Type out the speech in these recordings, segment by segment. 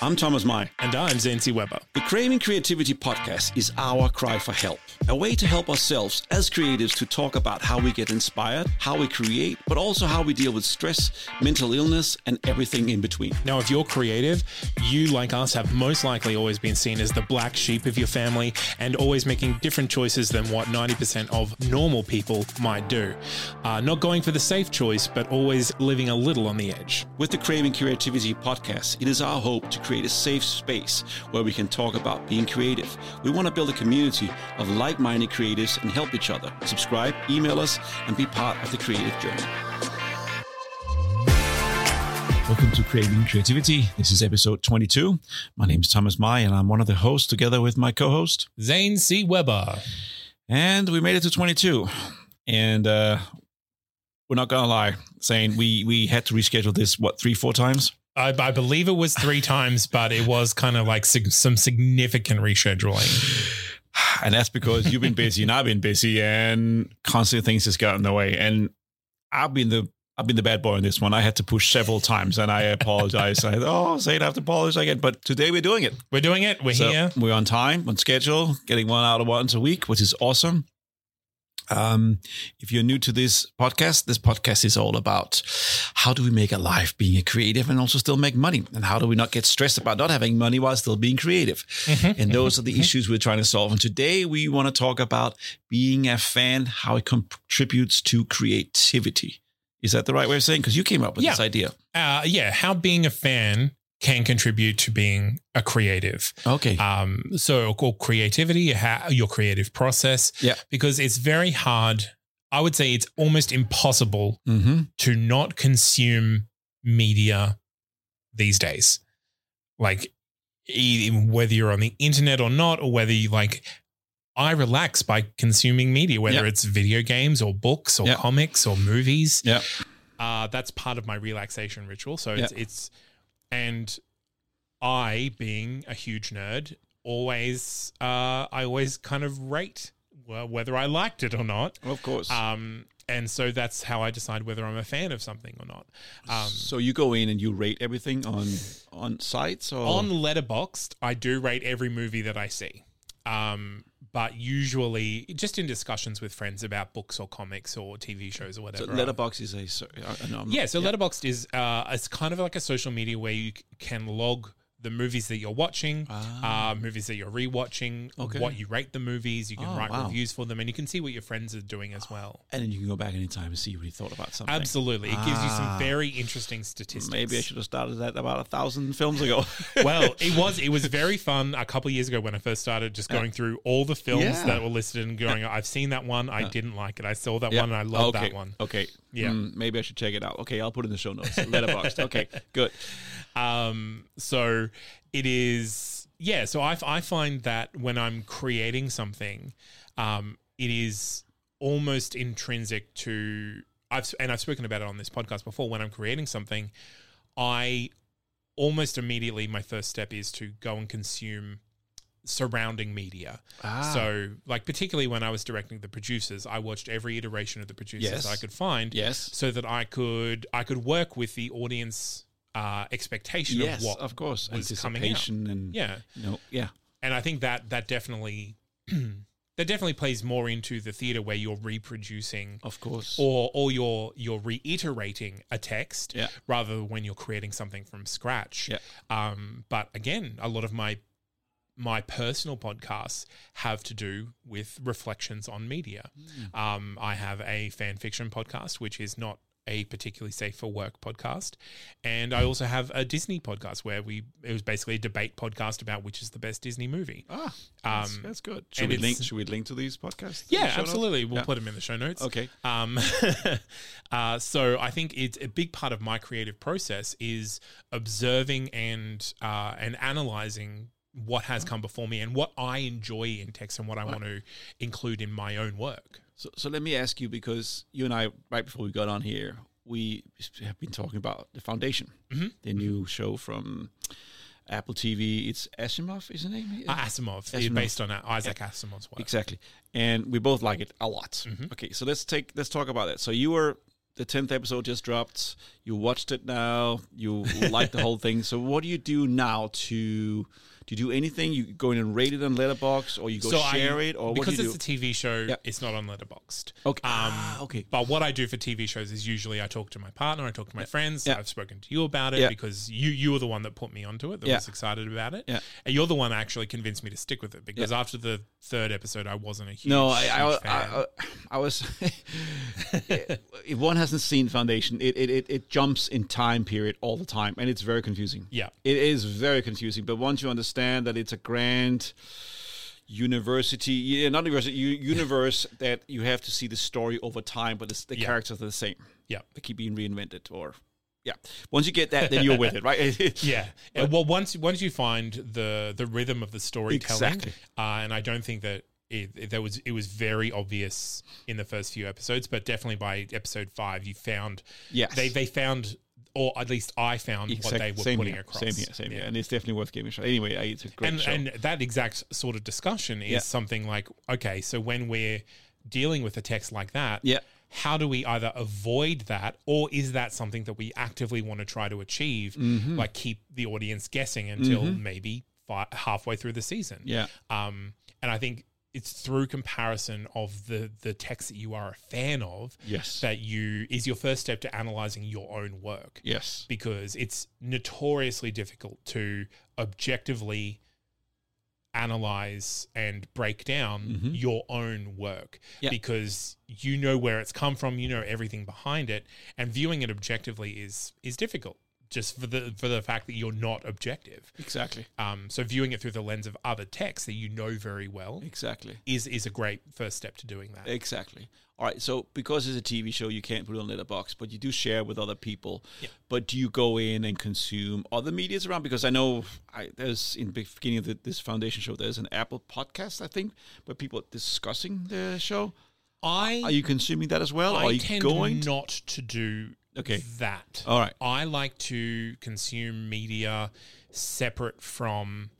I'm Thomas Mai. And I'm Zancy Weber. The Craving Creativity podcast is our cry for help, a way to help ourselves as creatives to talk about how we get inspired, how we create, but also how we deal with stress, mental illness, and everything in between. Now, if you're creative, you, like us, have most likely always been seen as the black sheep of your family and always making different choices than what 90% of normal people might do. Uh, not going for the safe choice, but always living a little on the edge. With the Craving Creativity podcast, it is our hope to create a safe space where we can talk about being creative. We want to build a community of like minded creatives and help each other. Subscribe, email us, and be part of the creative journey. Welcome to Craving Creativity. This is episode 22. My name is Thomas Mai, and I'm one of the hosts together with my co host, Zane C. Weber. And we made it to 22. And uh, we're not going to lie, saying we, we had to reschedule this, what, three, four times? I, I believe it was three times, but it was kind of like sig- some significant rescheduling. And that's because you've been busy and I've been busy and constantly things just got in the way. And I've been the I've been the bad boy on this one. I had to push several times and I apologize. I oh, say I have to apologize again. But today we're doing it. We're doing it. We're So here. We're on time, on schedule, getting one out of once a week, which is awesome. Um, if you're new to this podcast, this podcast is all about how do we make a life being a creative and also still make money, and how do we not get stressed about not having money while still being creative. and those are the issues we're trying to solve. And today we want to talk about being a fan, how it contributes to creativity. Is that the right way of saying? Because you came up with Yeah. this idea. Uh, yeah, how being a fan can contribute to being a creative. Okay. Um, so, or creativity, how, your creative process. Yeah. Because it's very hard. I would say it's almost impossible mm-hmm. to not consume media these days. Like, whether you're on the internet or not, or whether you like, I relax by consuming media, whether Yeah. it's video games or books or Yeah. comics or movies. Yeah. Uh, that's part of my relaxation ritual. So it's, it's, and I, being a huge nerd, always, uh, I always kind of rate whether I liked it or not. Of course. Um, and so that's how I decide whether I'm a fan of something or not. Um, so you go in and you rate everything on on sites or on Letterboxd, I do rate every movie that I see. Um, but usually, just in discussions with friends about books or comics or TV shows or So whatever. Letterboxd is a so- I- I know I'm- Yeah, so Letterboxd is uh, it's kind of like a social media where you can log the movies that you're watching, Ah. uh, movies that you're rewatching, Okay. what you rate the movies. You can Oh, write wow. reviews for them, and you can see what your friends are doing as well. and then you can go back anytime and see what you thought about something. Absolutely, it gives you Ah. some very interesting statistics. Maybe I should have started that about a thousand films ago. well, it was it was very fun a couple of years ago when I first started just going through all the films Yeah. that were listed and going, I've seen that one, I didn't like it. I saw that one and I love okay. that one. Okay. Yeah. Hmm, maybe I should check it out. Okay, I'll put it in the show notes. Letterboxd. Okay, good. Um, so it is, yeah. So I, I find that when I'm creating something, um, it is almost intrinsic to I've and I've spoken about it on this podcast before. When I'm creating something, I almost immediately my first step is to go and consume surrounding media. Ah. So, like particularly when I was directing the producers, I watched every iteration of the producers Yes. I could find Yes. so that I could I could work with the audience uh, expectation Yes, of what of course. was coming out. And Yeah, you know, yeah. and I think that that definitely that definitely plays more into the theater where you're reproducing Of course. or or you're you're reiterating a text Yeah. rather than when you're creating something from scratch. Yeah. Um, but again, a lot of my my personal podcasts have to do with reflections on media. Hmm. Um, I have a fan fiction podcast, which is not a particularly safe for work podcast, and I also have a Disney podcast where we it was basically a debate podcast about which is the best Disney movie. Ah, that's, Um, that's good. Should we link? Should we link to these podcasts? Yeah, the show notes? absolutely. We'll Yeah. put them in the show notes. Okay. Um, uh, so I think it's a big part of my creative process is observing and uh, and analyzing what has come before me and what I enjoy in text and what I want to include in my own work. So, so let me ask you because you and I, right before we got on here, we have been talking about the Foundation, Mm-hmm. the new show from Apple TV. It's Asimov, is the name? Uh, Asimov, Asimov. based on uh, Isaac Asimov's work. Exactly, and we both like it a lot. Mm-hmm. Okay, so let's take let's talk about it. So you were the tenth episode just dropped. You watched it now. You like the whole thing. So what do you do now to? Do you do anything? You go in and rate it on Letterboxd, or you go so share I, it, or what because do you it's do? a TV show, Yeah. it's not on Letterboxd. Okay. Um, Ah, okay. But what I do for TV shows is usually I talk to my partner, I talk to my friends. Yeah. I've spoken to you about it because you you were the one that put me onto it, that was excited about it. Yeah. And you're the one that actually convinced me to stick with it because after the third episode, I wasn't a huge, No, I, huge I, fan. I, I, I was. if one hasn't seen Foundation, it, it, it, it jumps in time period all the time, and it's very confusing. Yeah. it is very confusing. But once you understand that it's a grand university, yeah, not university, universe that you have to see the story over time, but it's, the Yeah. characters are the same. yeah. They keep being reinvented, or yeah. Once you get that, then you're with it, right? Yeah. And well, once once you find the the rhythm of the storytelling, Exactly. uh, and I don't think that it, it- that was it was very obvious in the first few episodes, but definitely by episode five, you found Yes. they they found, or at least I found what they were same putting here, across. Same here, same here, Yeah. and it's definitely worth giving a shot. Anyway, it's a great and show. and that exact sort of discussion is Yeah. something like okay so when we're dealing with a text like that Yeah. how do we either avoid that or is that something that we actively want to try to achieve Mm-hmm. like keep the audience guessing until maybe fi- halfway through the season Yeah. um and i think it's through comparison of the the text that you are a fan of Yes. that you is your first step to analyzing your own work yes. because it's notoriously difficult to objectively analyze and break down your own work Mm-hmm. Because you know where it's come from you know everything behind it and viewing it objectively is is difficult just for the for the fact that you're not objective Exactly. um so viewing it through the lens of other texts that you know very well Exactly. is is a great first step to doing that Exactly. All right. So because it's a TV show, you can't put it on Letterboxd, but you do share with other people. But do you go in and consume other medias around? Because I know I, there's in the beginning of the, this foundation show, there's an Apple podcast, I think, where people are discussing the show. i Are you consuming that as well? I are you tend going? not to do Okay. that. All right. I like to consume media separate from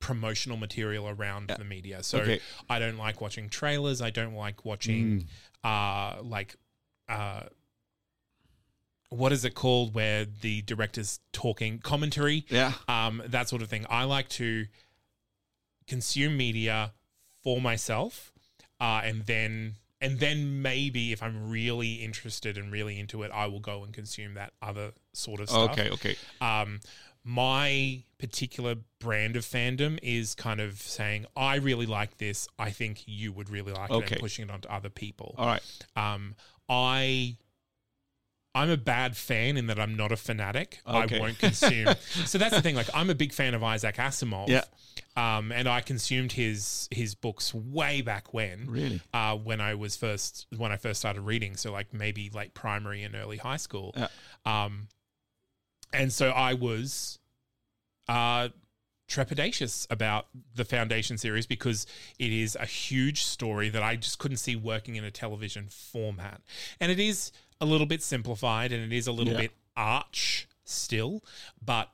promotional material around the media. So Okay. I don't like watching trailers. I don't like watching uh like uh what is it called where the director's talking commentary yeah. um, that sort of thing. I like to consume media for myself, uh, and then and then maybe if I'm really interested and really into it, I will go and consume that other sort of stuff. Okay. Okay. Um, my particular brand of fandom is kind of saying, I really like this. I think you would really like it, and pushing it onto other people. All right. Um, I I'm a bad fan in that I'm not a fanatic. Okay. I won't consume. so that's the thing. Like I'm a big fan of Isaac Asimov. Yeah. Um, and I consumed his his books way back when. Really? Uh, when I was first when I first started reading, so like maybe late primary and early high school. Yeah. Um, and so I was uh, trepidatious about the Foundation series because it is a huge story that I just couldn't see working in a television format. And it is a little bit simplified and it is a little Yeah. bit arch still, but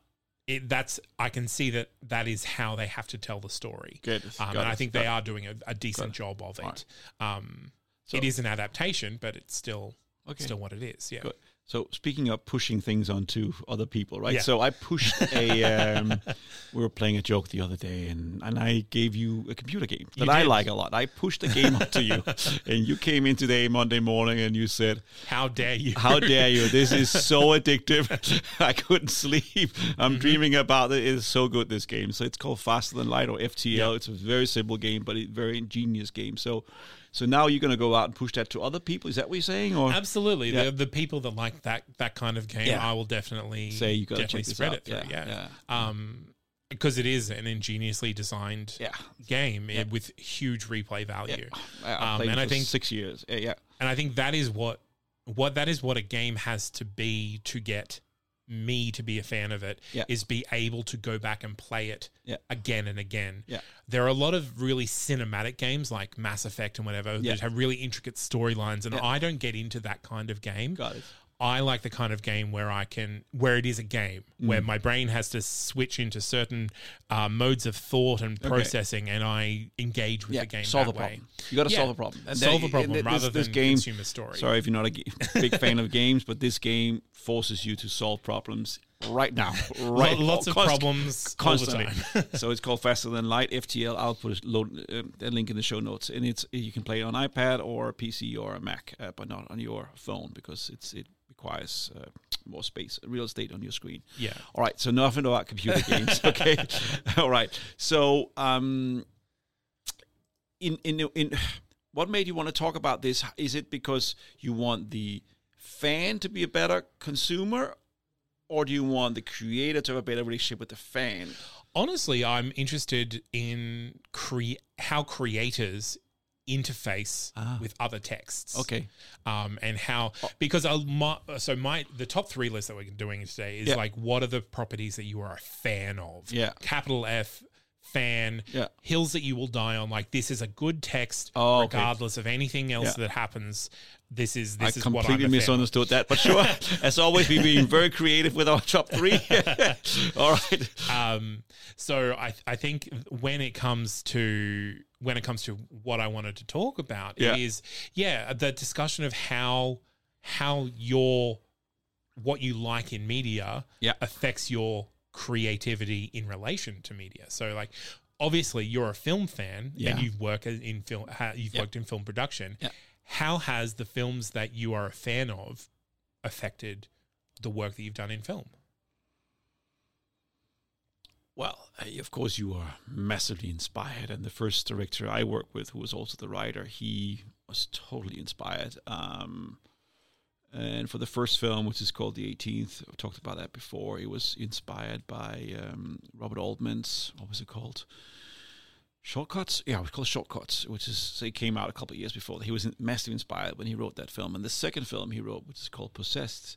it, that's I can see that that is how they have to tell the story. Good. Um, and I think they are doing a, a decent job of it. Um, So- it is an adaptation, but it's still Okay. still what it is. Yeah. Good. So speaking of pushing things onto other people, right? Yeah. So I pushed a. Um, we were playing a joke the other day, and and I gave you a computer game that I like a lot. I pushed the game onto you, and you came in today Monday morning, and you said, How dare you? "How dare you? This is so addictive. I couldn't sleep. I'm Mm-hmm. dreaming about it. It's so good. This game. So it's called Faster Than Light or FTL. Yeah. It's a very simple game, but a very ingenious game. So." So now you're going to go out and push that to other people. Is that what you're saying? Or Absolutely, Yeah. the, the people that like that that kind of game, Yeah. I will definitely Say, "You gotta definitely spread it through. Yeah, Yeah, Um, because it is an ingeniously designed game eh, with huge replay value. I, I Um, and it I think- six years. Yeah. and I think that is what what that is what a game has to be to get me to be a fan of it is Yeah. be able to go back and play it Yeah. again and again. Yeah. There are a lot of really cinematic games like Mass Effect and whatever that have really intricate storylines and. I don't get into that kind of game. Got it. I like the kind of game where I can, where it is a game, Mm. where my brain has to switch into certain uh, modes of thought and Okay. processing, and I engage with Yeah, the game. solve a problem. Way. You got to Yeah, solve a problem. And solve a problem rather this, this than game, consume a story. Sorry if you're not a big fan of games, but this game forces you to solve problems right now. Right, lots of const- problems constantly. all the time. so it's called Faster Than Light FTL. I'll put a, load, uh, a link in the show notes, and it's you can play it on iPad or a PC or a Mac, uh, but not on your phone because it's it requires uh, more space, real estate on your screen. yeah. All right, so nothing about computer games. Okay, all right. So, um, in in in what made you want to talk about this? Is it because you want the fan to be a better consumer, or do you want the creator to have a better relationship with the fan? Honestly, I'm interested in cre- how creators interface Ah. with other texts. Okay, um, and how because I'll, my, so my the top three list that we're doing today is Yeah. like what are the properties that you are a fan of? Yeah. capital F fan. Yeah. hills that you will die on. Like this is a good text, Oh, okay. regardless of anything else Yeah. that happens. This is this I is what I'm completely misunderstood that, but sure. As always, we've been very creative with our top three. all right. um so i i think when it comes to when it comes to what i wanted to talk about Yeah. is yeah the discussion of how how your what you like in media Yeah. affects your creativity in relation to media so like obviously you're a film fan Yeah. and you've worked in film you've Yeah. worked in film production Yeah. how has the films that you are a fan of affected the work that you've done in film Well, of course, you are massively inspired. And the first director I worked with, who was also the writer, he was totally inspired. Um, and for the first film, which is called The 18th, I've talked about that before, it was inspired by um, Robert Altman's, what was it called? Shortcuts? Yeah, it was called Shortcuts, which is, it came out a couple of years before. He was massively inspired when he wrote that film. And the second film he wrote, which is called Possessed,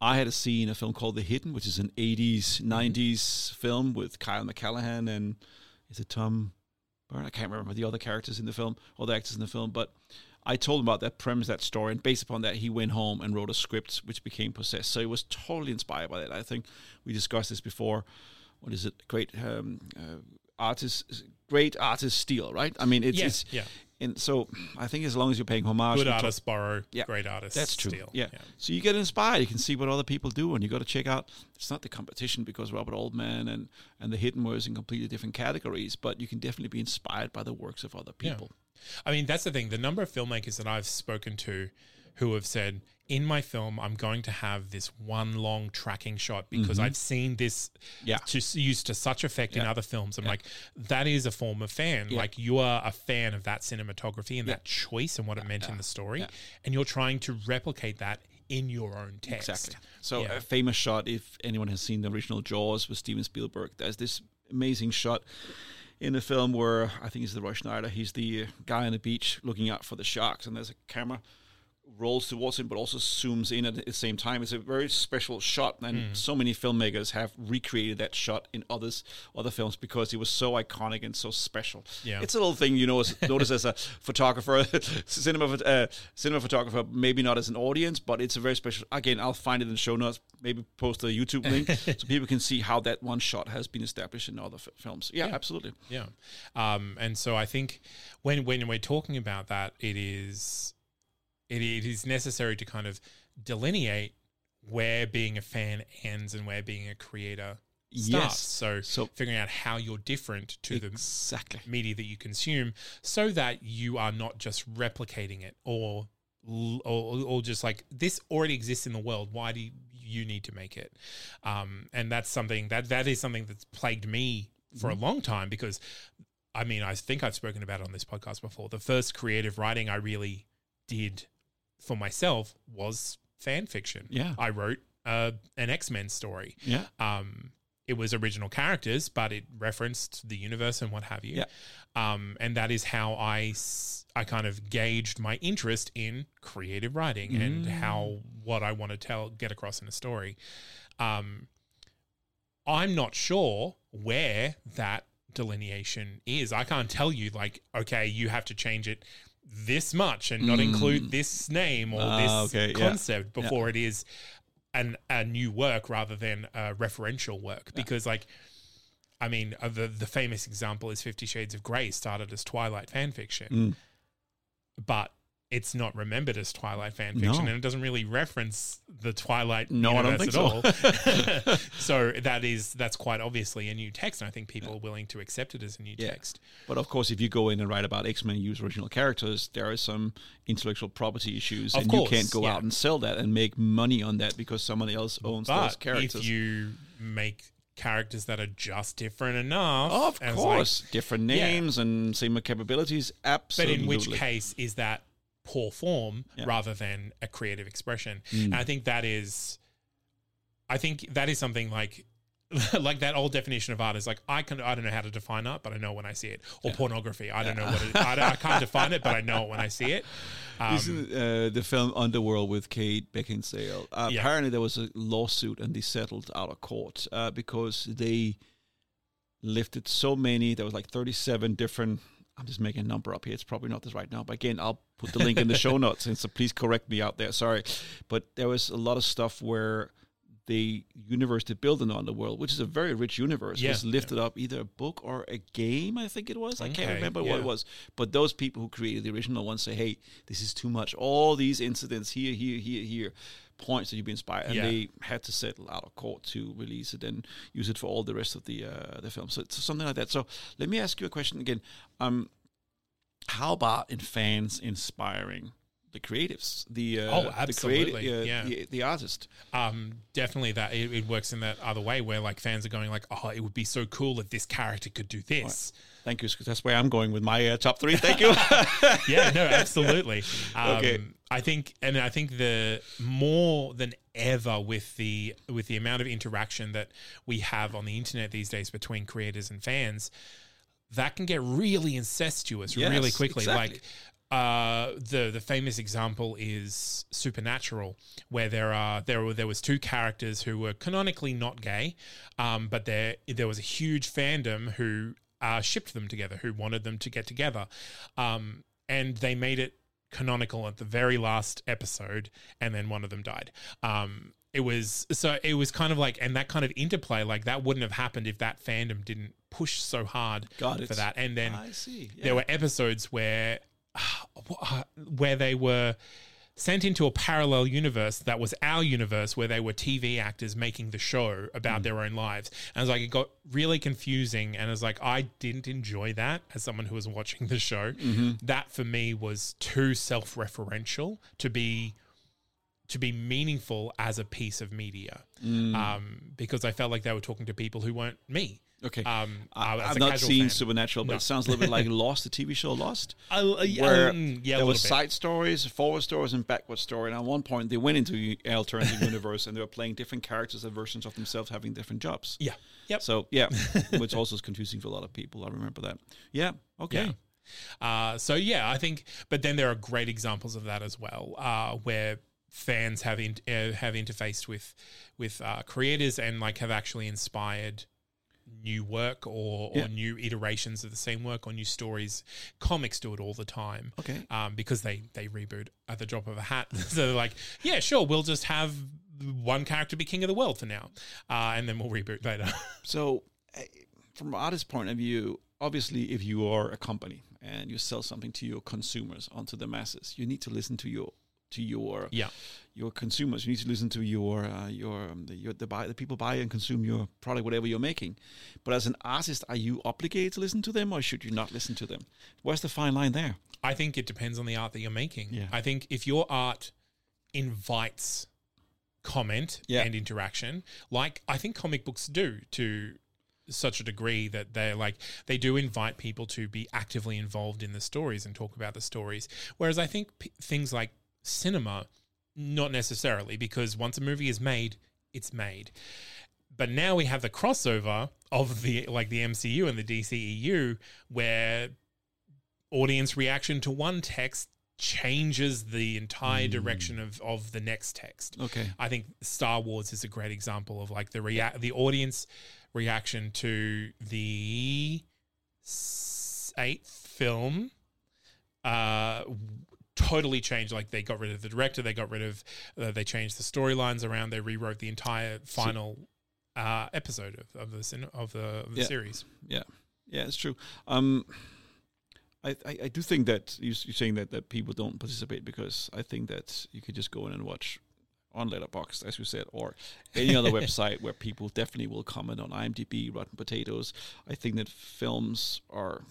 I had a scene, a film called The Hidden, which is an 80s, 90s film with Kyle McCallahan and is it Tom Byrne? I can't remember the other characters in the film, or the actors in the film, but I told him about that premise, that story, and based upon that, he went home and wrote a script which became Possessed. So he was totally inspired by that. I think we discussed this before. What is it? Great um, uh, artist, great artist steal, right? I mean, it's, yes it's yeah and so I think as long as you're paying homage, good to- artists borrow, Yeah. great artists that's true. steal. Yeah. So you get inspired. You can see what other people do, and you got to check out. It's not the competition because Robert Altman and and the Hidden was in completely different categories, but you can definitely be inspired by the works of other Yeah. I mean, that's the thing. The number of filmmakers that I've spoken to who have said, in my film, I'm going to have this one long tracking shot because I've seen this Mm-hmm. Yeah. to used to such effect in other films. I'm like, that is a form of fan. Yeah. Like you are a fan of that cinematography and Yeah. that choice and what it meant in the story, Yeah. and you're trying to replicate that in your own text. Exactly. So Yeah. a famous shot, if anyone has seen the original Jaws with Steven Spielberg, there's this amazing shot in the film where I think he's the Roy Schneider. He's the guy on the beach looking out for the sharks, and there's a camera rolls towards him, but also zooms in at the same time. It's a very special shot, and Hmm. so many filmmakers have recreated that shot in others other films because it was so iconic and so special. Yeah. It's a little thing you know, as- notice as a photographer, cinema uh, cinema photographer, maybe not as an audience, but it's a very special. Again, I'll find it in the show notes. Maybe post a YouTube link so people can see how that one shot has been established in other f- films. Yeah, Yeah. absolutely. Yeah. Um, and so I think when when we're talking about that, it is it, it is necessary to kind of delineate where being a fan ends and where being a creator starts. Yes. So, So- figuring out how you're different to the Exactly. media that you consume so that you are not just replicating it or or, or just like this already exists in the world why do you, you need to make it um, and that's something that that is something that's plagued me for a long time because I mean, I think I've spoken about it on this podcast before. The first creative writing I really did for myself was fan fiction. Yeah. I wrote uh, an X Men story. Yeah. Um, it was original characters, but it referenced the universe and what have you. Yeah. Um, and that is how I, I kind of gauged my interest in creative writing and how what I want to tell get across in a story. Um, I'm not sure where that delineation is. I can't tell you like, okay, you have to change it this much and not include this name or Ah, this okay, yeah. concept before it is an a new work rather than a referential work. Because like I mean, uh, the the famous example is Fifty Shades of Grey started as Twilight fan fiction, Mm. but it's not remembered as Twilight fan fiction, No. and it doesn't really reference the Twilight No, I don't universe think at all. so that is that's quite obviously a new text, and I think people are willing to accept it as a new Yeah. text. But of course, if you go in and write about X Men and use original characters, there are some intellectual property issues, Of and course, you can't go yeah. out and sell that and make money on that because somebody else owns those But characters. if you make characters that are just different enough, of it's like- course, different Yeah. names and same capabilities. Absolutely. But in which case is that poor form Yeah. rather than a creative expression? Mm. And I think that is, I think that is something like. like that old definition of art is like I can I don't know how to define art, but I know when I see it. Or pornography, I don't know what it, I, don't- I can't define it, but I know it when I see it. Um, Isn't uh, the film Underworld with Kate Beckinsale? Uh, Yeah. Apparently, there was a lawsuit and they settled out of court uh, because they lifted so many. There was like thirty-seven different. I'm just making a number up here. It's probably not this right now, but again, I'll put the link in the show notes. And so please correct me out there. Sorry, but there was a lot of stuff where the universe they built in Underworld, which is a very rich universe, Yeah. was lifted up either a book or a game. I think it was. I can't Okay, remember what it was. But those people who created the original one say, "Hey, this is too much. All these incidents here, here, here, here, points that you've been inspired." And Yeah. they had to settle out of court to release it and use it for all the rest of the uh, the film. So it's something like that. So let me ask you a question again. Um, how about in fans inspiring the creatives, the uh, Oh, the absolutely, creative, uh, yeah. the, the artist? um, definitely that it, it works in that other way where like fans are going like, oh, it would be so cool if this character could do this. Thank you. 'cause That's where I'm going with my uh, top three. Thank you. yeah, no, absolutely. Um, Okay. I think, and I think the more than ever with the with the amount of interaction that we have on the internet these days between creators and fans, that can get really incestuous really quickly. exactly. Like uh, the the famous example is Supernatural, where there are there were there was two characters who were canonically not gay, um, but there there was a huge fandom who uh, shipped them together, who wanted them to get together, um, and they made it canonical at the very last episode, and then one of them died. Um, it was so it was kind of like and that kind of interplay like that wouldn't have happened if that fandom didn't push so hard for that and then. Yeah. there were episodes where where they were sent into a parallel universe that was our universe where they were TV actors making the show about Mm. their own lives. And it was like it got really confusing and it was like I didn't enjoy that as someone who was watching the show. Mm-hmm. That for me was too self-referential to be to be meaningful as a piece of media. Mm. Um, because I felt like they were talking to people who weren't me. Okay. Um, I, uh, I've a not seen fan. Supernatural, but No. it sounds a little bit like Lost, the TV show Lost, Uh, uh, where um, yeah, there was side stories, forward stories, and backward story. And at one point, they went into an alternative universe, and they were playing different characters and versions of themselves having different jobs. Yeah. Yep. So yeah, which also is confusing for a lot of people. I remember that. Yeah. Okay. Yeah. Uh, so yeah, I think, but then there are great examples of that as well, uh, where fans have in, uh, have interfaced with with uh, creators and like have actually inspired new work or, Yeah. or new iterations of the same work or new stories. Comics do it all the time. Okay. Um, because they they reboot at the drop of a hat. so they're like, yeah, sure, we'll just have one character be king of the world for now, uh, and then we'll reboot later. So, eh, from an artist's point of view, obviously, if you are a company and you sell something to your consumers, onto the masses, you need to listen to your to your yeah. your consumers. You need to listen to your uh, your um, the, your the, buy, the people buy and consume your product, whatever you're making. But as an artist, are you obligated to listen to them, or should you not listen to them? Where's the fine line there? I think it depends on the art that you're making. Yeah. I think if your art invites comment Yeah. and interaction, like I think comic books do to such a degree that they're like they do invite people to be actively involved in the stories and talk about the stories. Whereas I think p- things like cinema, not necessarily, because once a movie is made, it's made. But now we have the crossover of the like the MCU and the DCEU where audience reaction to one text changes the entire direction of, of the next text. Okay. I think Star Wars is a great example of like the rea- the audience reaction to the eighth film uh totally changed like they got rid of the director they got rid of uh, they changed the storylines around they rewrote the entire final uh episode of, of the of the, of the Yeah. series Yeah, yeah, it's true. Um, I, I, I do think that you, you're saying that, that people don't participate because I think that you could just go in and watch on Letterboxd, as you said, or any other website where people definitely will comment on IMDb, Rotten Potatoes. I think that films are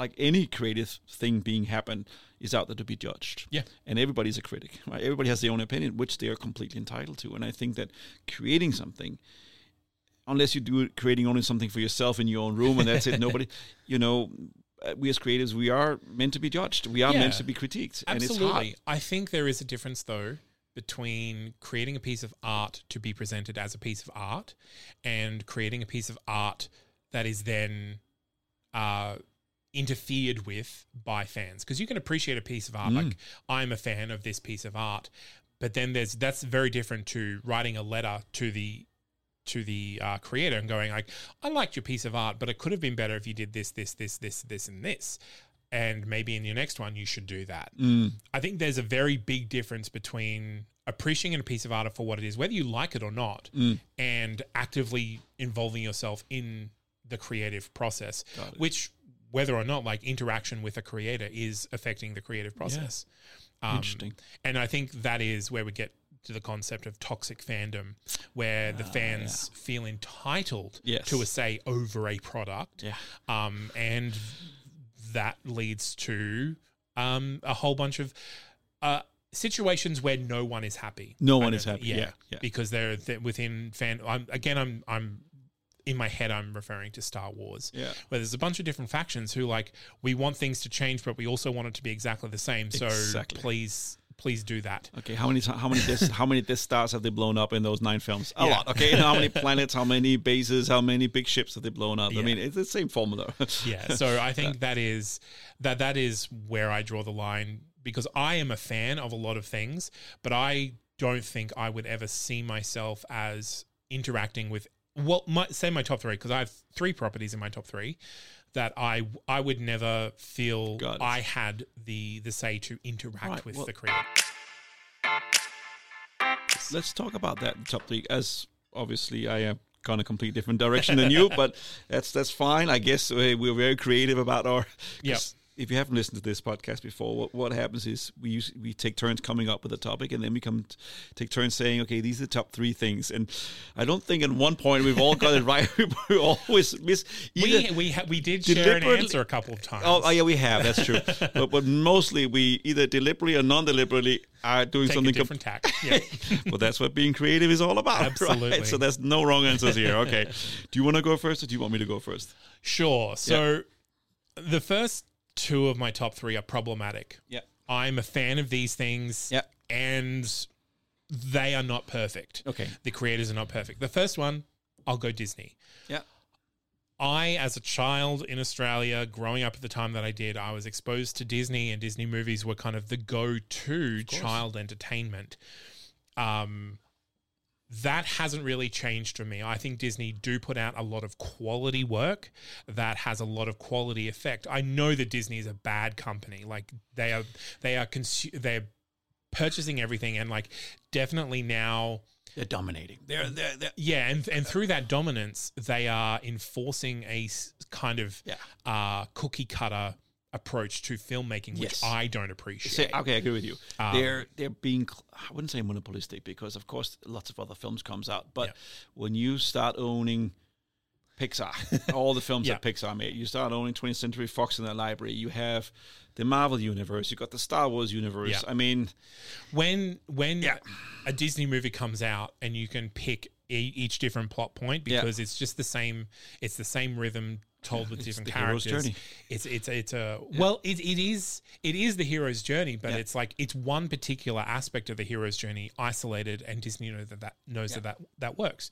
like any creative thing being happened is out there to be judged. Yeah. and everybody's a critic. Right? Everybody has their own opinion, which they are completely entitled to. And I think that creating something unless you do creating only something for yourself in your own room and that's it nobody you know uh, we as creatives we are meant to be judged we are Yeah. meant to be critiqued and it's Absolutely. hard I think there is a difference though between creating a piece of art to be presented as a piece of art and creating a piece of art that is then uh, interfered with by fans. Because you can appreciate a piece of art, like mm. I'm a fan of this piece of art, but then there's that's very different to writing a letter to the to the uh, creator and going like, I liked your piece of art, but it could have been better if you did this, this, this, this, this, and this. And maybe in your next one you should do that. Mm. I think there's a very big difference between appreciating a piece of art for what it is, whether you like it or not, mm. and actively involving yourself in the creative process, which whether or not like interaction with a creator is affecting the creative process. Um, Interesting. And I think that is where we get to the concept of toxic fandom, where the fans feel entitled Ah, Yes. to a say over a product. Yeah. Um, and that leads to um, a whole bunch of uh, situations where no one is happy. No one is happy. Yeah, yeah. Because they're, they're within fan. I'm, again, I'm I'm in my head. I'm referring to Star Wars. Yeah. Where there's a bunch of different factions who like we want things to change, but we also want it to be exactly the same. So Exactly. please, please do that. okay how many how many Death, how many Death Stars have they blown up in those nine films a Yeah. lot okay how many planets how many bases how many big ships have they blown up I mean it's the same formula yeah so i think that is that that is where i draw the line because i am a fan of a lot of things but i don't think i would ever see myself as interacting with well my, say my top three because i have three properties in my top three that i i would never feel Got it. i had the the say to interact Right, with well- the creator let's talk about that top three. As obviously, I am gone a complete different direction than you, but that's that's fine. I guess uh, we're very creative about our. Yep. If you haven't listened to this podcast before, what, what happens is we use, we take turns coming up with a topic, and then we come t- take turns saying, "Okay, these are the top three things." And I don't think at one point we've all got it right. we always miss. we we ha- we did share an answer a couple of times Oh, oh, yeah, we have. That's true. but, but mostly we either deliberately or non-deliberately are doing take something. com- different tack yeah well, that's what being creative is all about. Absolutely. Right? So there's no wrong answers here. Okay. do you want to go first or do you want me to go first? Sure. So the first two of my top three are problematic. Yeah. I'm a fan of these things. Yeah. And they are not perfect. Okay. The creators are not perfect. The first one, I'll go Disney. Yeah. I, as a child in Australia, growing up at the time that I did, I was exposed to Disney, and Disney movies were kind of the go-to child entertainment. Um, that hasn't really changed for me. I think Disney do put out a lot of quality work that has a lot of quality effect. I know that Disney is a bad company. Like they are, they are consu- they're purchasing everything, and like definitely now They're dominating. They're, they're, they're yeah, and and through that dominance, they are enforcing a kind of Yeah. uh, cookie cutter approach to filmmaking, which Yes. I don't appreciate. okay, I agree with you. Um, they're they're being I wouldn't say monopolistic because of course lots of other films comes out, but Yeah. when you start owning Pixar, all the films Yeah. that Pixar made, you start owning 20th Century Fox in their library. You have the Marvel universe, you got the Star Wars universe. Yeah. I mean, when when a Disney movie comes out and you can pick each different plot point because it's just the same. It's the same rhythm told with different characters. It's it's it's a well, it, it is it is the hero's journey, but Yeah. it's like it's one particular aspect of the hero's journey isolated, and Disney knows that that knows that, that that works.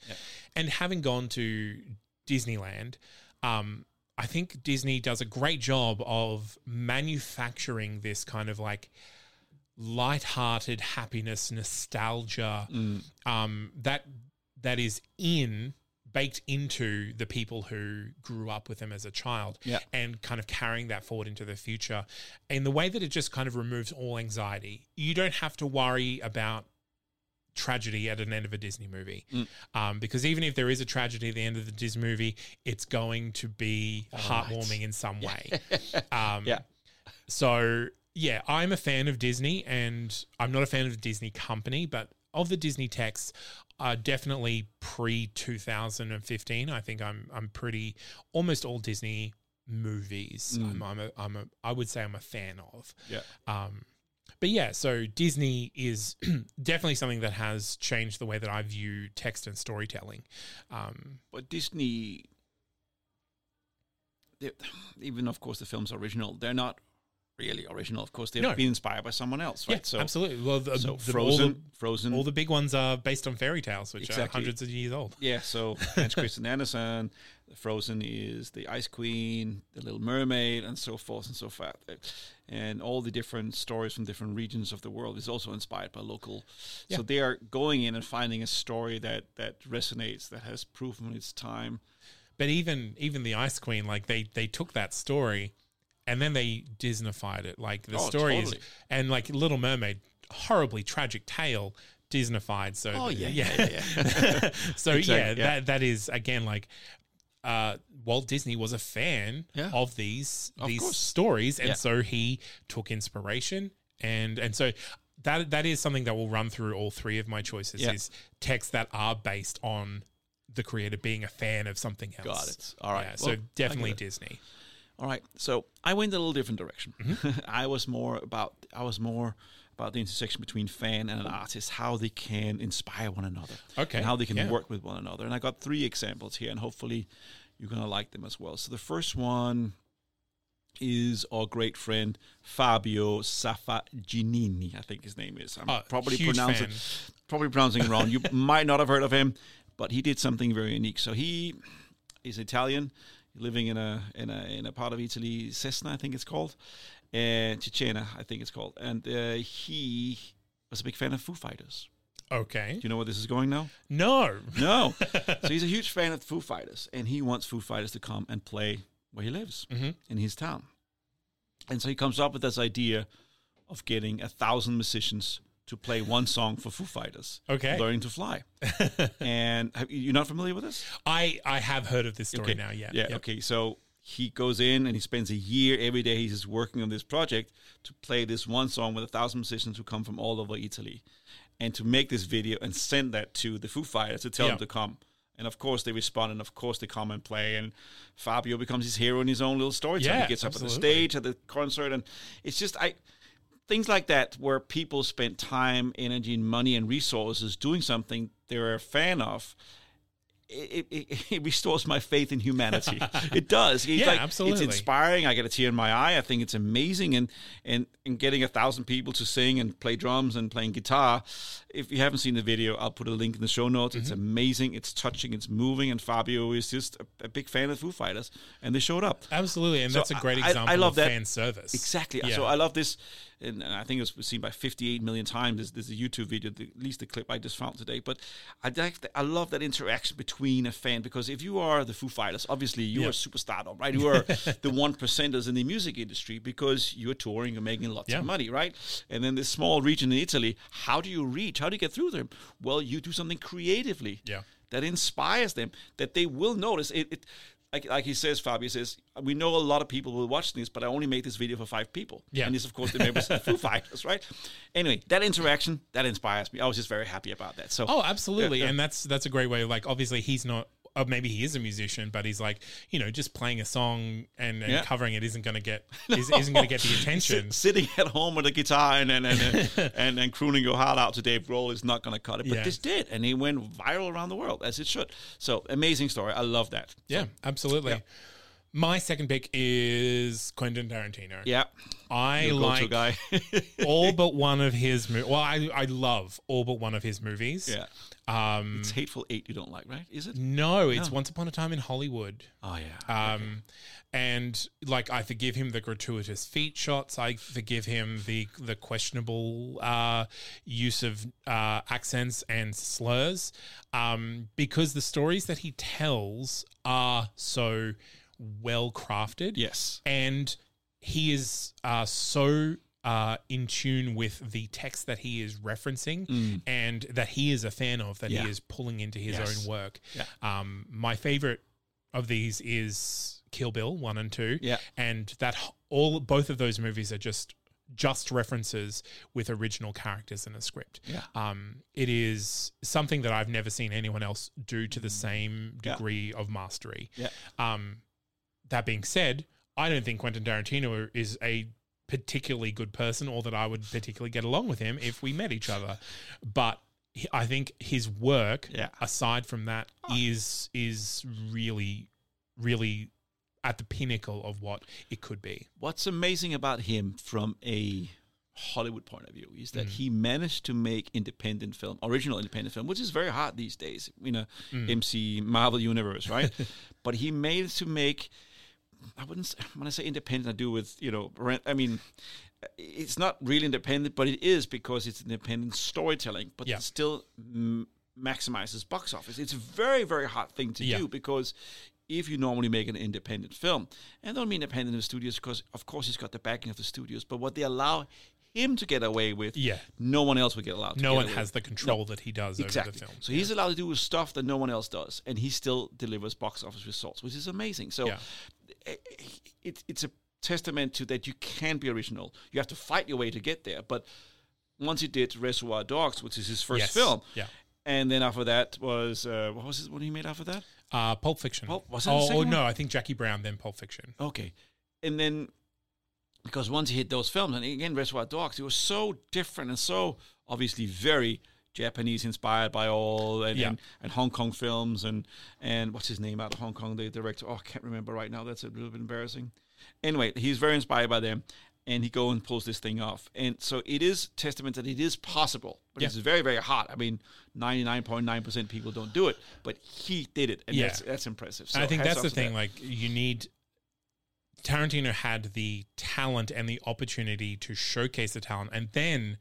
And having gone to Disneyland, um, I think Disney does a great job of manufacturing this kind of like light-hearted happiness, nostalgia Mm. um, that that is in baked into the people who grew up with them as a child Yeah. and kind of carrying that forward into the future in the way that it just kind of removes all anxiety you don't have to worry about tragedy at an end of a disney movie Mm. um, because even if there is a tragedy at the end of the disney movie it's going to be heartwarming in some way um, Yeah. so yeah, I'm a fan of Disney, and I'm not a fan of the Disney company, but of the Disney texts, uh, definitely pre 2015. I think I'm I'm pretty almost all Disney movies. I'm, I'm a I'm a I would say I'm a fan of. Yeah. Um, but yeah, so Disney is definitely something that has changed the way that I view text and storytelling. Um, But Disney, even of course the films are original, they're not really original. Of course, they've No. been inspired by someone else, right? yeah, so, absolutely. Well, the, so the- Frozen, all the, Frozen, all the big ones are based on fairy tales, which are hundreds of years old. yeah. So Hans Christian Andersen, Frozen is the Ice Queen, the Little Mermaid, and so forth and so forth. And all the different stories from different regions of the world is also inspired by local. Yeah. So they are going in and finding a story that that resonates, that has proven its time. But even even the Ice Queen, like they they took that story and then they Disneyfied it. Like the Oh, story totally. is and like Little Mermaid, horribly tragic tale, Disneyfied. So Oh, the- yeah, yeah, yeah, so Exactly, yeah, yeah. that that is again like uh, Walt Disney was a fan Yeah. of these Of these course. stories, and Yeah. so he took inspiration and and so that that is something that will run through all three of my choices Yeah. is texts that are based on the creator being a fan of something else. Got it. All right. Yeah, so Well, get definitely it. Disney. All right. So I went a little different direction. Mm-hmm. I was more about I was more about the intersection between fan and an artist, how they can inspire one another. Okay, And how they can yeah. work with one another. And I got three examples here and hopefully you're gonna like them as well. So the first one is our great friend Fabio Saffaginini, I think his name is. I'm Oh, probably pronouncing fan. probably pronouncing it wrong. You might not have heard of him, but he did something very unique. So he is Italian, living in a in a in a part of Italy, Cesna, I think it's called, and Cecena, I think it's called, and uh, he was a big fan of Foo Fighters. Okay. Do you know where this is going now? No. No. so he's a huge fan of Foo Fighters, and he wants Foo Fighters to come and play where he lives Mhm. in his town. And so he comes up with this idea of getting a thousand musicians to play one song for Foo Fighters. Okay. Learning to fly. and have, you're not familiar with this? I I have heard of this story okay. now. Yeah. Yeah. Yep. Okay. So he goes in and he spends a year every day. He's just working on this project to play this one song with a thousand musicians who come from all over Italy, and to make this video and send that to the Foo Fighters to tell Yeah. them to come. And of course they respond, and of course they come and play. And Fabio becomes his hero in his own little story. Yeah, he gets up on the stage at the concert, and it's just I things like that where people spend time, energy, and money and resources doing something they're a fan of. It, it, it restores my faith in humanity. it does. It's Yeah, like, absolutely. It's inspiring. I get a tear in my eye. I think it's amazing, and and and getting a thousand people to sing and play drums and playing guitar. If you haven't seen the video, I'll put a link in the show notes. It's Mm-hmm. amazing. It's touching. It's moving. And Fabio is just a, a big fan of Foo Fighters, and they showed up. Absolutely, and So that's a great I- I example love of that. fan service. Exactly. Yeah. So I love this, and, and I think it was seen by 58 million times. There's, there's a YouTube video, the, at least the clip I just found today. But I I love that interaction between a fan because if you are the Foo Fighters, obviously you Yeah. are superstardom, right? You are the one percenters in the music industry because you're touring, you're making lots Yeah. of money, right? And then this small region in Italy, how do you reach? How do you get through them? Well, you do something creatively Yeah. that inspires them that they will notice it. it like, like he says, Fabio says, we know a lot of people will watch this, but I only made this video for five people. Yeah. And this, of course, the members of Foo Fighters, right? Anyway, that interaction, that inspires me. I was just very happy about that. So, Oh, absolutely, Yeah, yeah. and that's that's a great way. Like, obviously, he's not or maybe he is a musician, but he's like, you know, just playing a song and, and Yeah. covering it isn't going to get is, isn't going to get the attention. Sit- sitting at home with a guitar and and and, and, and crooning your heart out to Dave Grohl is not going to cut it. But Yeah. this did, and he went viral around the world as it should. So amazing story. I love that. Yeah, absolutely. yeah. My second pick is Quentin Tarantino. Yeah, I Your like guy. all but one of his movies. Well, I, I love all but one of his movies. yeah, Um, it's Hateful Eight. You don't like, right? Is it? no, it's No. Once Upon a Time in Hollywood. Oh yeah. Um, and like I forgive him the gratuitous feet shots. I forgive him the the questionable uh, use of uh, accents and slurs, um, because the stories that he tells are so well crafted. yes. and he is uh, so uh, in tune with the text that he is referencing and that he is a fan of that Mm. Yeah. he is pulling into his Yes. own work. Yeah. Um, my favorite of these is Kill Bill one and two. Yeah. and that all both of those movies are just just references with original characters in a script. Yeah. Um, it is something that I've never seen anyone else do to the same Mm. Yeah. degree of mastery. Yeah. Um, that being said, I don't think Quentin Tarantino is a particularly good person or that I would particularly get along with him if we met each other. But I think his work, Yeah. aside from that, is is really, really at the pinnacle of what it could be. What's amazing about him from a Hollywood point of view is that Mm. he managed to make independent film, original independent film, which is very hard these days in a Mm. MC Marvel universe, right? but he managed to make. I wouldn't. Say, when I say independent, I do with you know. rent- I mean, it's not really independent, but it is because it's independent storytelling. But Yeah. it still m- maximizes box office. It's a very very hard thing to Yeah. do because if you normally make an independent film, and I don't mean independent in the studios because of course he's got the backing of the studios, but what they allow him to get away with, Yeah. no one else would get allowed. To No get one has with. the control that he does Exactly. over the film. So he's allowed to do stuff that no one else does, and he still delivers box office results, which is amazing. So Yeah. it, it's a testament to that you can be original. You have to fight your way to get there. But once he did Reservoir Dogs, which is his first Yes. film, Yeah. and then after that was uh, what was it? What he made after that? Uh, Pulp Fiction. Pulp- was that oh, oh, no, I think Jackie Brown, then Pulp Fiction. Okay. And then, because once he hit those films, and again, Reservoir Dogs, it was so different and so obviously very Japanese inspired by all and, Yeah. and, and Hong Kong films and and what's his name out of Hong Kong, the director. Oh, I can't remember right now. That's a little bit embarrassing. Anyway, he's very inspired by them. And he go and pulls this thing off, and so it is testament that it is possible, but Yeah. it's very, very hard. I mean, ninety nine point nine percent people don't do it, but he did it, and Yeah. that's that's impressive. So and I think that's the thing. that. Like, you need. Tarantino had the talent and the opportunity to showcase the talent, and then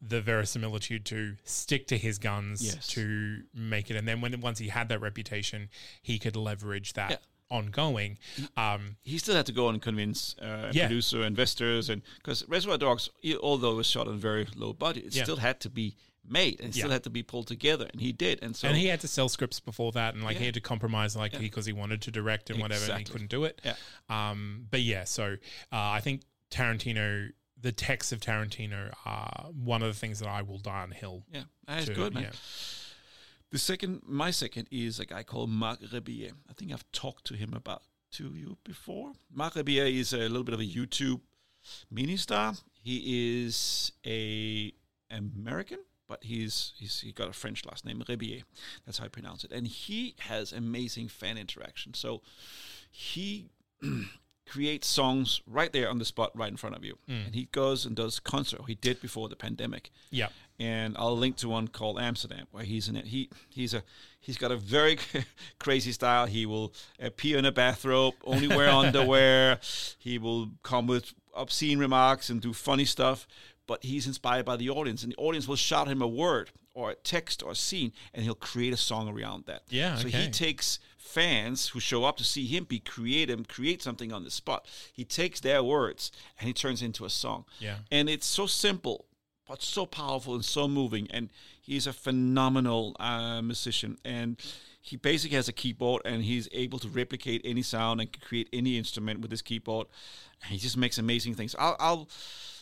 the verisimilitude to stick to his guns Yes. to make it. And then when once he had that reputation, he could leverage that Yeah. ongoing. Um, he still had to go and convince uh, Yeah. producer investors and because Reservoir Dogs, although it was shot on very low budget, it Yeah. still had to be made and still had to be pulled together, and he did. And so and he had to sell scripts before that, and like he had to compromise, like because he wanted to direct and whatever, and he couldn't do it. Yeah. Um, but yeah, so uh, I think Tarantino, the texts of Tarantino are one of the things that I will die on hill. yeah, that's to- good, man. yeah. The second, my second is a guy called Marc Rebillet. I think I've talked to him about to you before. Marc Rebillet is a little bit of a YouTube mini star. He is a American, but he's he's he got a French last name, Rebillet. That's how I pronounce it. And he has amazing fan interaction. So he creates songs right there on the spot, right in front of you. Mm. And he goes and does concert. He did before the pandemic Yeah. and I'll link to one called Amsterdam where he's in it. He he's a he's got a very crazy style. He will appear in a bathrobe, only wear underwear. He will come with obscene remarks and do funny stuff. But he's inspired by the audience, and the audience will shout him a word or a text or a scene, and he'll create a song around that. Yeah, So okay. he takes fans who show up to see him be creative, create something on the spot. He takes their words and he turns it into a song. Yeah. And it's so simple, but so powerful and so moving. And he's a phenomenal uh, musician. And he basically has a keyboard and he's able to replicate any sound and create any instrument with his keyboard. And he just makes amazing things. I'll, I'll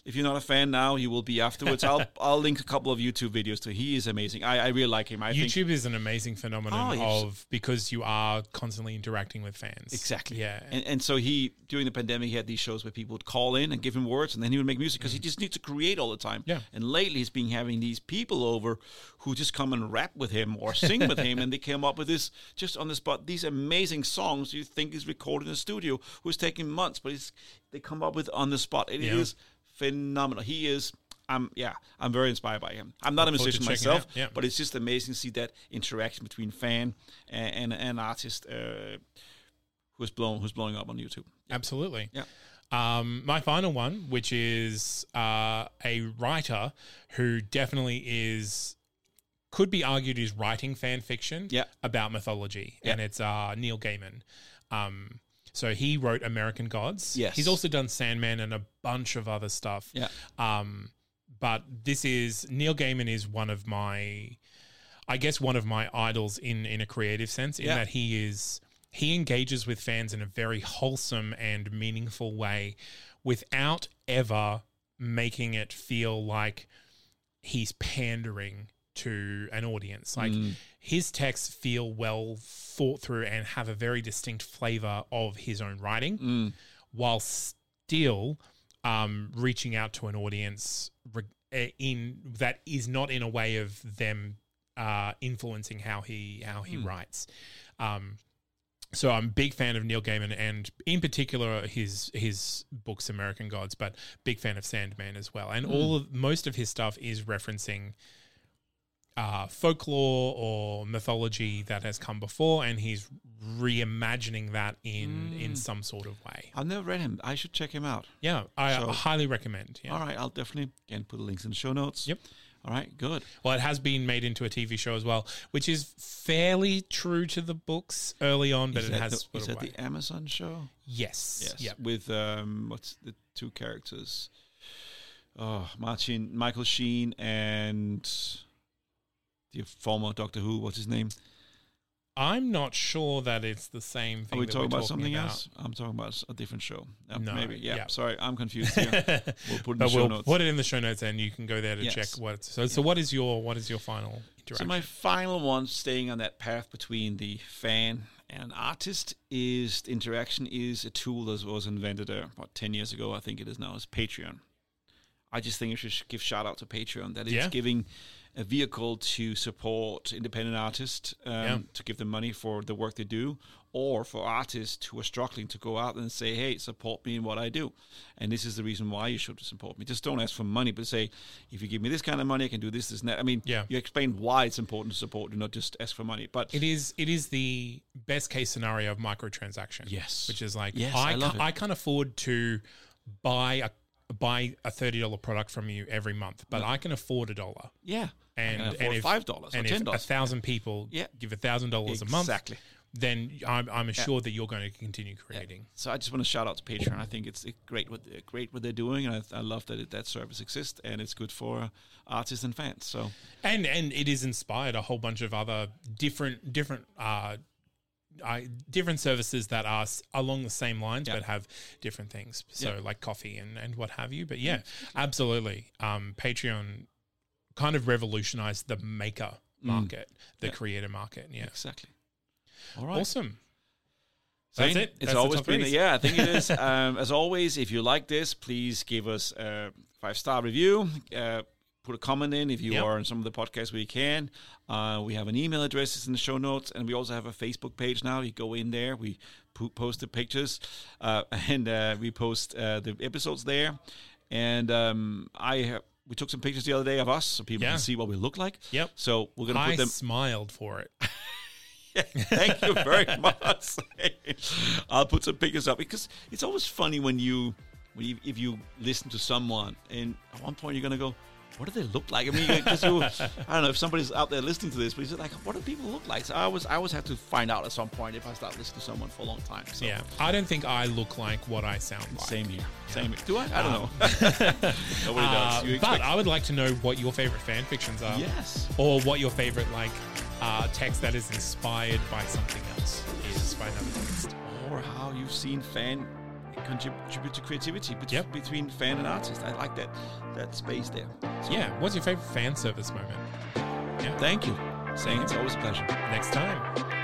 if you're not a fan now, you will be afterwards. I'll I'll link a couple of YouTube videos to. He is amazing. I, I really like him. I think YouTube is an amazing phenomenon Oh, of because you are constantly interacting with fans. Exactly. Yeah. And, and so he, during the pandemic, he had these shows where people would call in and give him words, and then he would make music Mm. because he just needs to create all the time. Yeah. And lately, he's been having these people over who just come and rap with him or sing with him, and they came up with this just on the spot. These amazing songs you think is recorded in a studio, who's taking months, but it's, they come up with on the spot. And it is Yeah. Phenomenal. He is. I'm yeah, I'm very inspired by him. I'm not a forward to musician myself. Yeah. but it's just amazing to see that interaction between fan and and, and artist uh, who's blown who's blowing up on YouTube. Absolutely. Yeah. Um, my final one, which is uh, a writer who definitely is could be argued is writing fan fiction Yeah. about mythology, Yeah. and it's uh, Neil Gaiman. Um, so he wrote American Gods. Yes. he's also done Sandman and a bunch of other stuff. Yeah. Um, but this is Neil Gaiman is one of my, I guess one of my idols in in a creative sense. In Yeah. that he is he engages with fans in a very wholesome and meaningful way, without ever making it feel like he's pandering to an audience. Like his texts feel well thought through and have a very distinct flavor of his own writing, while still um, reaching out to an audience re- eh, in that is not in a way of them uh, influencing how he how he writes. Um, so I'm a big fan of Neil Gaiman and in particular his his books American Gods, but big fan of Sandman as well. And all of most of his stuff is referencing uh, folklore or mythology that has come before, and he's reimagining that in in some sort of way. I've never read him. I should check him out. Yeah, I So- highly recommend. Yeah. All right, I'll definitely again put the links in the show notes. Yep. All right, good. Well, it has been made into a TV show as well, which is fairly true to the books early on, but is it has the, is that away. the Amazon show? yes. Yes. Yep. With um, what's the two characters? Oh, Martin, Michael Sheen, and the former Doctor Who. What's his name? I'm not sure that it's the same thing. Are we talking about something about. else? I'm talking about a different show. Uh, No, maybe. Yeah. yeah. Sorry, I'm confused here. we'll put it in the But show we'll notes. put it in the show notes, and you can go there to Yes. check what. So, so what is your what is your final So my final one, staying on that path between the fan and artist, is interaction is a tool that was invented uh, about ten years ago. I think it is now. Is Patreon. I just think you should give shout out to Patreon. That it's Yeah. giving a vehicle to support independent artists, um, Yeah. to give them money for the work they do, or for artists who are struggling to go out and say, "Hey, support me in what I do." And this is the reason why you should support me. Just don't ask for money, but say, "If you give me this kind of money, I can do this, this, and that." I mean, Yeah. you explain why it's important to support, and not just ask for money. But it is it is the best case scenario of microtransaction. Yes. which is like Yes, I I love ca- it. I can't afford to buy a buy a thirty dollar product from you every month, but I can afford a dollar. yeah, And, I and if five dollars or and ten dollars. a thousand people Yeah. give a thousand dollars a month, Exactly. then I'm, I'm assured that you're going to continue creating. So I just want to shout out to Patreon. I think it's great what great what they're doing, and I, I love that it, that service exists, and it's good for uh, artists and fans. So and and it has inspired a whole bunch of other different different uh, uh different services that are s- along the same lines Yeah. but have different things so Yeah. like Ko-fi and and what have you but yeah absolutely um patreon kind of revolutionized the maker market the Mm. Yeah. creator market yeah exactly. All right. awesome that's it It's That's the always been, yeah, I think it is. um, as always, if you like this, please give us a five star review. Uh, put a comment in if you Yep. are on some of the podcasts where you can. Uh, we have an email address it's in the show notes, and we also have a Facebook page now. You go in there, we po- post the pictures, uh, and uh, we post uh, the episodes there. And um, I have, we took some pictures the other day of us so people Yeah. can see what we look like. Yep. So we're gonna i put them. smiled for it Thank you very much. I'll put some pictures up because it's always funny when you, when you, if you listen to someone and at one point you're gonna go, what do they look like? I mean, because you, I don't know if somebody's out there listening to this, but it's like, what do people look like? So I always, I always have to find out at some point if I start listening to someone for a long time. So yeah i don't think i look like what i sound like same here, same here. Do I? I don't Um, know. Nobody Uh, does. But I would like to know what your favorite fan fictions are. yes. Or what your favorite like uh, text that is inspired by something else is by another text. Or how you've seen fan contribute to creativity bet- Yep. between fan and artist. I like that that space there. So, Yeah. What's your favorite fan service moment? Thank you. Saying it's always a pleasure. Next time.